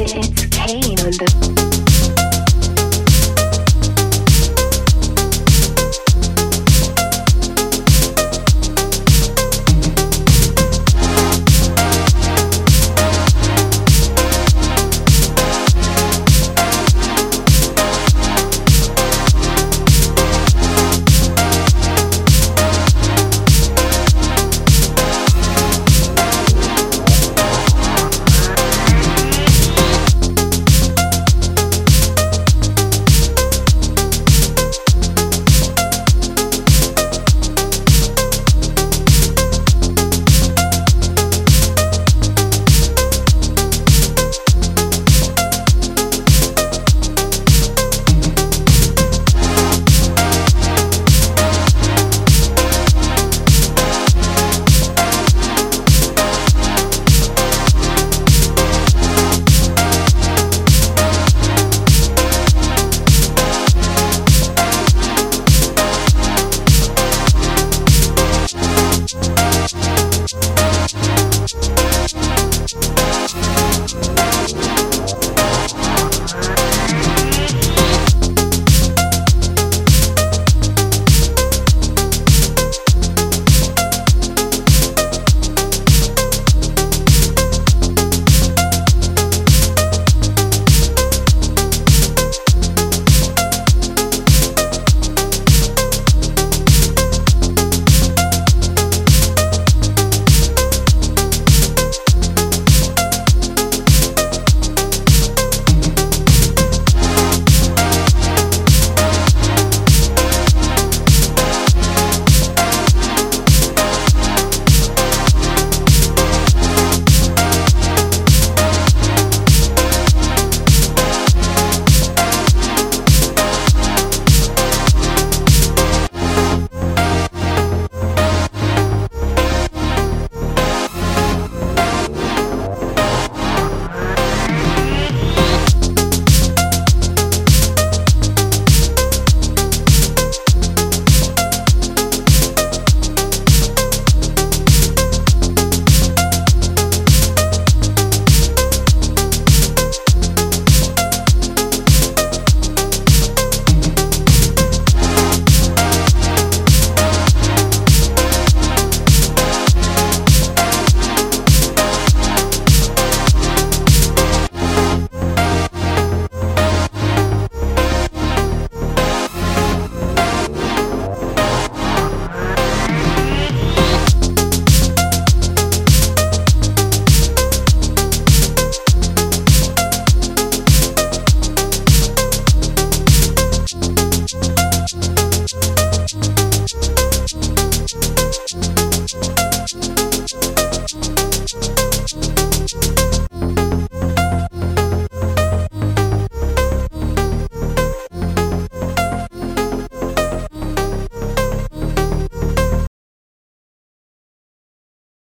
It's pain. on the